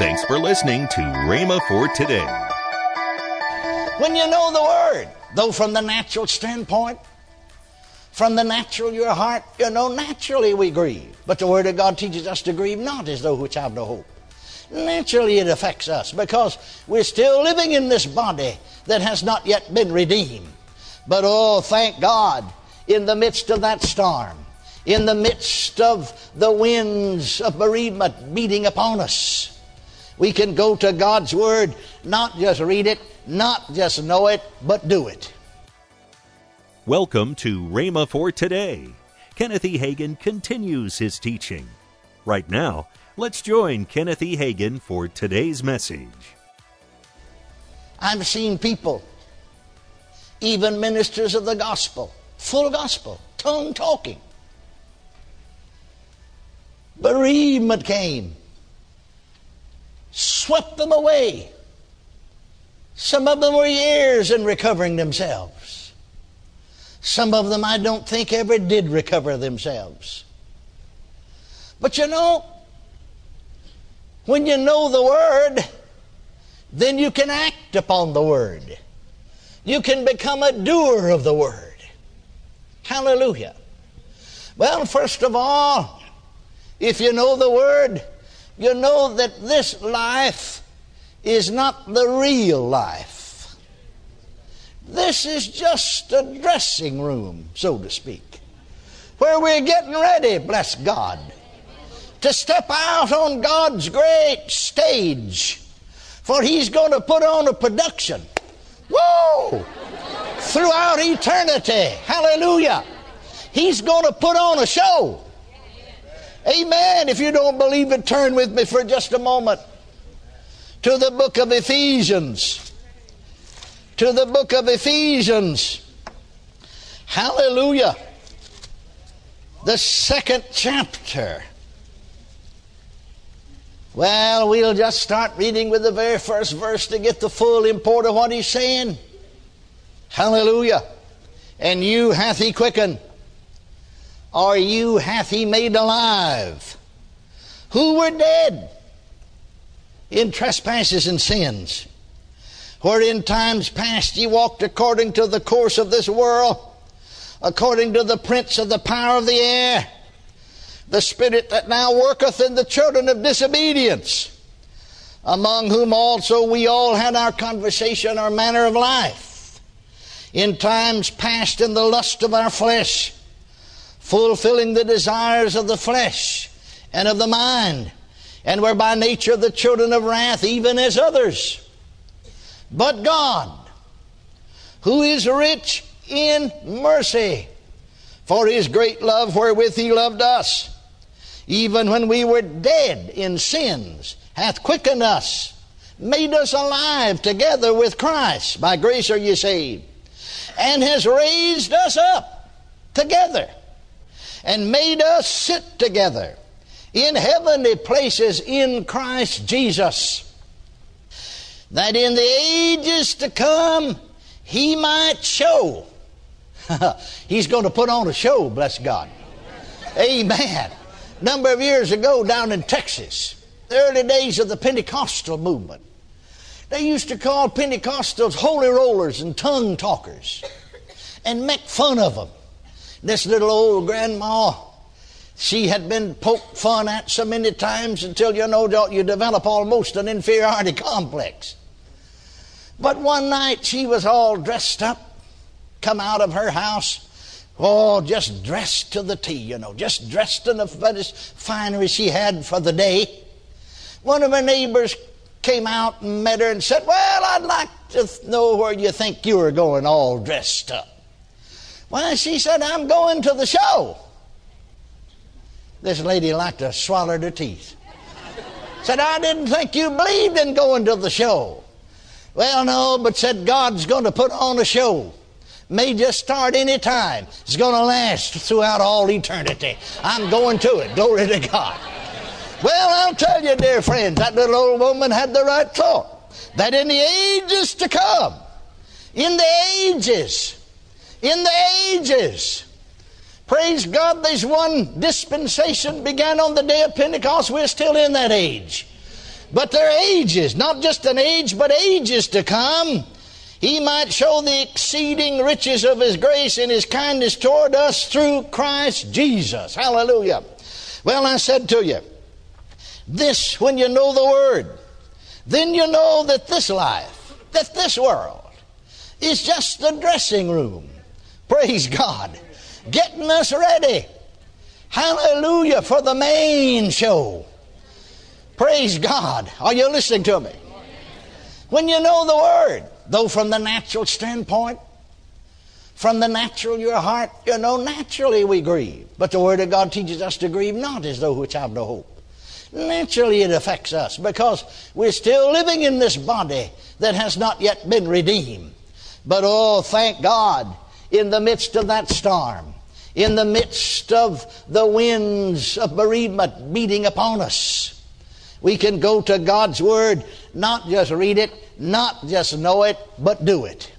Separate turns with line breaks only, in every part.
Thanks for listening to Rhema for today.
When you know the Word, though from the natural standpoint, from the natural your heart, you know, naturally we grieve. But the Word of God teaches us to grieve not as though which have no hope. Naturally it affects us because we're still living in this body that has not yet been redeemed. But oh, thank God, in the midst of that storm, in the midst of the winds of bereavement beating upon us, we can go to God's Word, not just read it, not just know it, but do it.
Welcome to Rhema for today. Kenneth E. Hagin continues his teaching. Right now, let's join Kenneth E. Hagin for today's message.
I've seen people, even ministers of the gospel, full gospel, tongue talking. Bereavement came, swept them away. Some of them were years in recovering themselves. Some of them I don't think ever did recover themselves. But you know, when you know the Word, then you can act upon the Word. You can become a doer of the Word. Hallelujah. Well, first of all, if you know the Word, you know that this life is not the real life. This is just a dressing room, so to speak, where we're getting ready, bless God, to step out on God's great stage. For He's going to put on a production. Whoa! Throughout eternity. Hallelujah. He's going to put on a show. Amen. If you don't believe it, turn with me for just a moment to the book of Ephesians. To the book of Ephesians. Hallelujah. The second chapter. Well, we'll just start reading with the very first verse to get the full import of what he's saying. Hallelujah. And you hath he quickened, or you hath he made alive, who were dead in trespasses and sins, where in times past ye walked according to the course of this world, according to the prince of the power of the air, the spirit that now worketh in the children of disobedience, among whom also we all had our conversation, our manner of life, in times past in the lust of our flesh, fulfilling the desires of the flesh and of the mind and were by nature the children of wrath, even as others. But God, who is rich in mercy, for his great love wherewith he loved us, even when we were dead in sins, hath quickened us, made us alive together with Christ. By grace are ye saved, and has raised us up together, and made us sit together in heavenly places in Christ Jesus, that in the ages to come he might show. He's going to put on a show, bless God. Amen. Number of years ago down in Texas, the early days of the Pentecostal movement, they used to call Pentecostals holy rollers and tongue talkers and make fun of them. This little old grandma she had been poked fun at so many times until you know you develop almost an inferiority complex. But one night she was all dressed up, come out of her house, oh, just dressed to the T, you know, just dressed in the finery she had for the day. One of her neighbors came out and met her and said, Well, I'd like to know where you think you are going all dressed up. Well, she said, I'm going to the show. This lady liked to swallow her teeth. said, I didn't think you believed in going to the show. Well, no, but said God's going to put on a show. May just start any time. It's going to last throughout all eternity. I'm going to it. Glory to God. Well, I'll tell you, dear friends, that little old woman had the right thought. That in the ages to come, in the ages, in the ages, Praise God, there's one dispensation began on the day of Pentecost. We're still in that age. but there are ages, not just an age, but ages to come, he might show the exceeding riches of his grace and his kindness toward us through Christ Jesus. Hallelujah. Well, I said to you, this, when you know the Word, then you know that this life, that this world, is just the dressing room. Praise God. Getting us ready. Hallelujah for the main show. Praise God. Are you listening to me? When you know the Word, though from the natural standpoint, from the natural, your heart, you know, naturally we grieve. But the Word of God teaches us to grieve not as though which have no hope. Naturally it affects us because we're still living in this body that has not yet been redeemed. But oh, thank God, in the midst of that storm, in the midst of the winds of bereavement beating upon us, we can go to God's Word, not just read it, not just know it, but do it.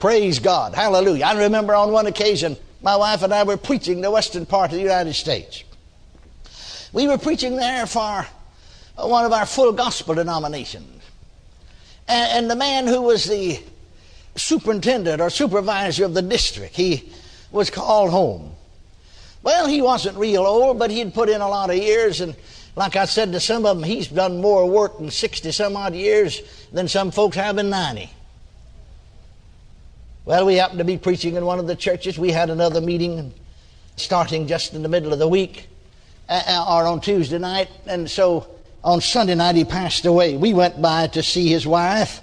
Praise God. Hallelujah. I remember on one occasion, my wife and I were preaching the western part of the United States. We were preaching there for one of our full gospel denominations. And, the man who was the superintendent or supervisor of the district, he was called home. Well, he wasn't real old, but he'd put in a lot of years, and like I said to some of them, he's done more work in 60 some odd years than some folks have in 90. Well, we happened to be preaching in one of the churches. We had another meeting starting just in the middle of the week uh, uh, or on Tuesday night. And so on Sunday night, he passed away. We went by to see his wife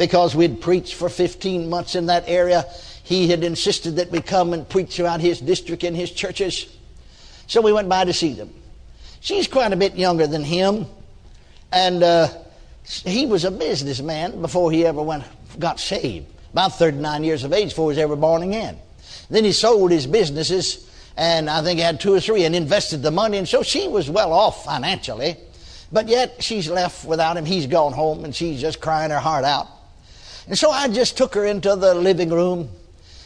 because we'd preached for 15 months in that area. He had insisted that we come and preach throughout his district and his churches. So we went by to see them. She's quite a bit younger than him, and uh, he was a businessman before he ever went got saved. About 39 years of age before he was ever born again. Then he sold his businesses, and I think he had two or three, and invested the money, and so she was well off financially. But yet she's left without him. He's gone home, and she's just crying her heart out. And so I just took her into the living room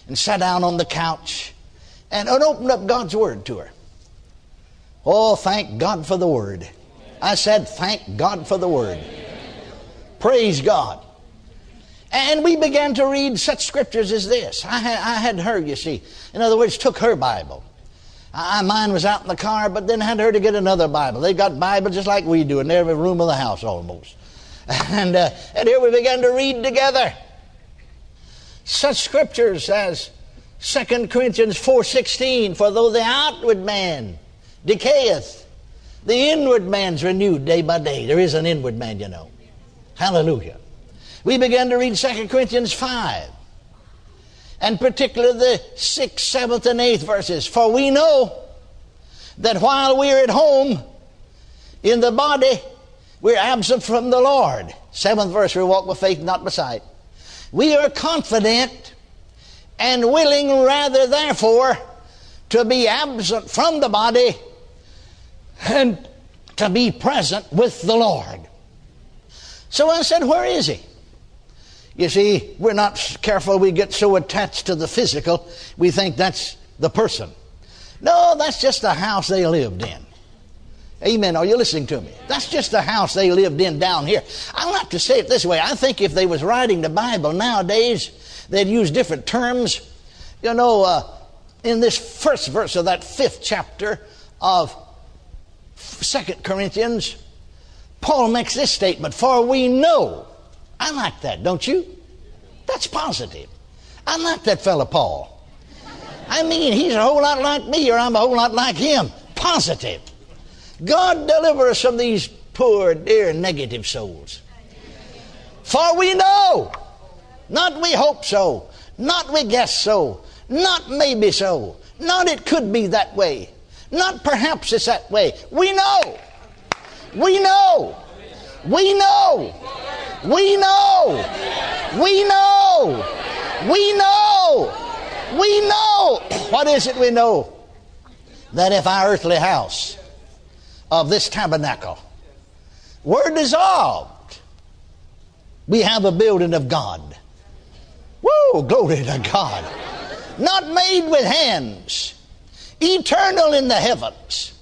and sat down on the couch and opened up God's Word to her. Oh, thank God for the Word. I said, thank God for the Word. Praise God. And we began to read such scriptures as this. I had, I had her, you see. In other words, took her Bible. I, mine was out in the car, but then had her to get another Bible. They got Bibles just like we do in every room of the house almost. And, uh, and here we began to read together such scriptures as 2 Corinthians 4.16, For though the outward man decayeth. The inward man's renewed day by day. There is an inward man, you know. Hallelujah. We began to read 2 Corinthians 5, and particularly the 6th, 7th, and 8th verses. For we know that while we're at home in the body, we're absent from the Lord. Seventh verse, we walk with faith, not by sight. We are confident and willing rather, therefore, to be absent from the body and to be present with the Lord. So I said, Where is he? You see, we're not careful, we get so attached to the physical, we think that's the person. No, that's just the house they lived in. Amen. Are you listening to me? That's just the house they lived in down here. I like to say it this way. I think if they was writing the Bible nowadays, they'd use different terms. You know, uh, in this first verse of that fifth chapter of Second Corinthians, Paul makes this statement, for we know. I like that, don't you? That's positive. I like that fellow Paul. I mean, he's a whole lot like me, or I'm a whole lot like him. Positive. God deliver us from these poor, dear, negative souls. For we know, not we hope so, not we guess so, not maybe so, not it could be that way, not perhaps it's that way. We know. We know. We know. We know. We know. We know. We know. What is it we know? That if our earthly house of this tabernacle were dissolved, we have a building of God. Woo, glory to God. Not made with hands eternal in the heavens,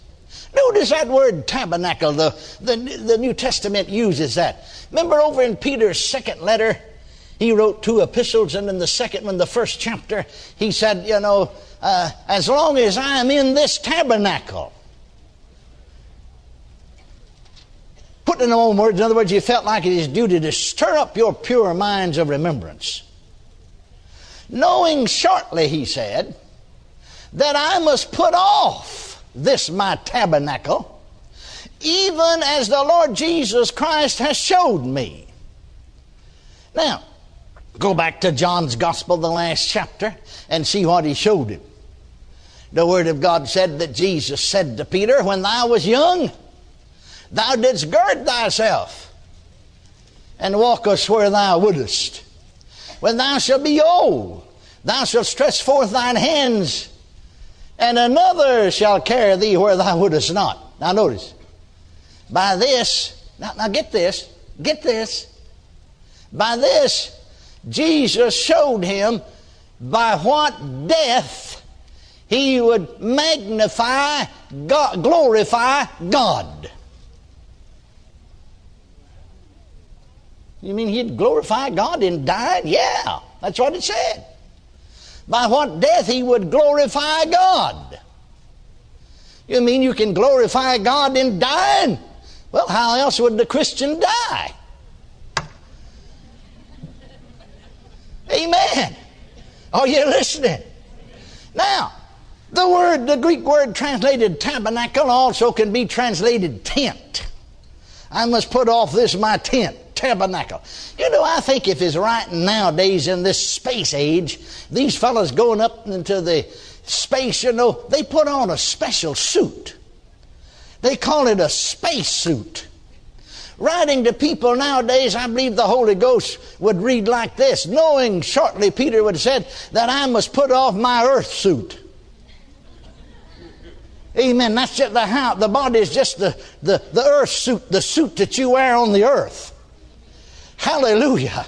Notice that word tabernacle. The, the, the New Testament uses that. Remember over in Peter's second letter, he wrote two epistles, and in the second one, the first chapter, he said, You know, uh, as long as I am in this tabernacle. In own words, in other words, he felt like it is duty to stir up your pure minds of remembrance. Knowing shortly, he said, that I must put off this my tabernacle, even as the Lord Jesus Christ has showed me. Now, go back to John's Gospel, the last chapter, and see what he showed him. The Word of God said that Jesus said to Peter, When thou was young, thou didst gird thyself and walkest where thou wouldest. When thou shalt be old, thou shalt stretch forth thine hands, and another shall carry thee where thou wouldest not. Now notice, by this, now, now get this, get this. By this, Jesus showed him by what death he would magnify, God, glorify God. You mean he'd glorify God in dying? Yeah, that's what it said. By what death he would glorify God. You mean you can glorify God in dying? Well, how else would the Christian die? Amen. Are you listening? Now, the word, the Greek word translated tabernacle also can be translated tent. I must put off this my tent, tabernacle. You know, I think if it's writing nowadays in this space age, these fellows going up into the space, you know, they put on a special suit. They call it a space suit. Writing to people nowadays, I believe the Holy Ghost would read like this Knowing shortly, Peter would have said, that I must put off my earth suit. Amen. That's just the how the body is just the, the, the earth suit, the suit that you wear on the earth. Hallelujah.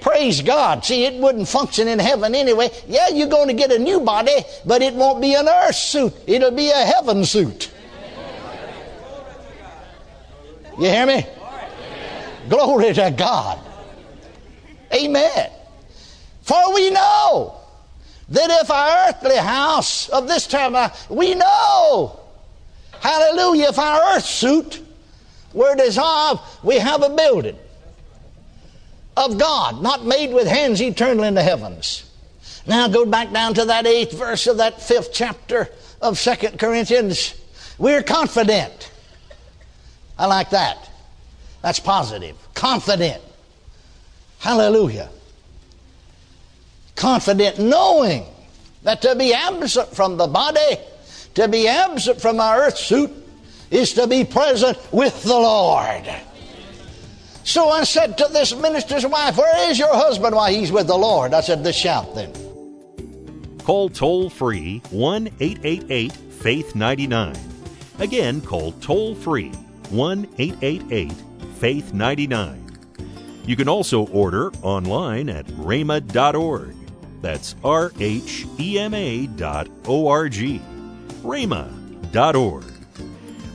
Praise God. See, it wouldn't function in heaven anyway. Yeah, you're going to get a new body, but it won't be an earth suit. It'll be a heaven suit. You hear me? Glory to God. Amen. For we know that if our earthly house of this time, uh, we know, hallelujah, if our earth suit were dissolved, we have a building of God, not made with hands eternal in the heavens. Now go back down to that eighth verse of that fifth chapter of Second Corinthians. We're confident. I like that. That's positive. Confident. Hallelujah confident knowing that to be absent from the body, to be absent from our earth suit, is to be present with the Lord. So I said to this minister's wife, Where is your husband while he's with the Lord? I said, The shout then.
Call toll free 1 888 Faith 99. Again, call toll free 1 888 Faith 99. You can also order online at rhema.org. That's R H E M A dot O R G, rhema dot org.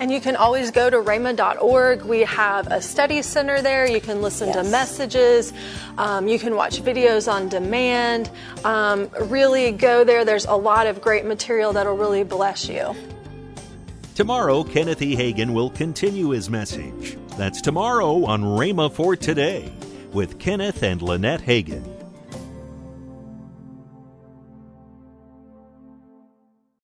And you can always go to rhema.org. We have a study center there. You can listen yes. to messages. Um, you can watch videos on demand. Um, really go there. There's a lot of great material that'll really bless you.
Tomorrow, Kenneth E. Hagin will continue his message. That's tomorrow on Rhema for Today with Kenneth and Lynette Hagin.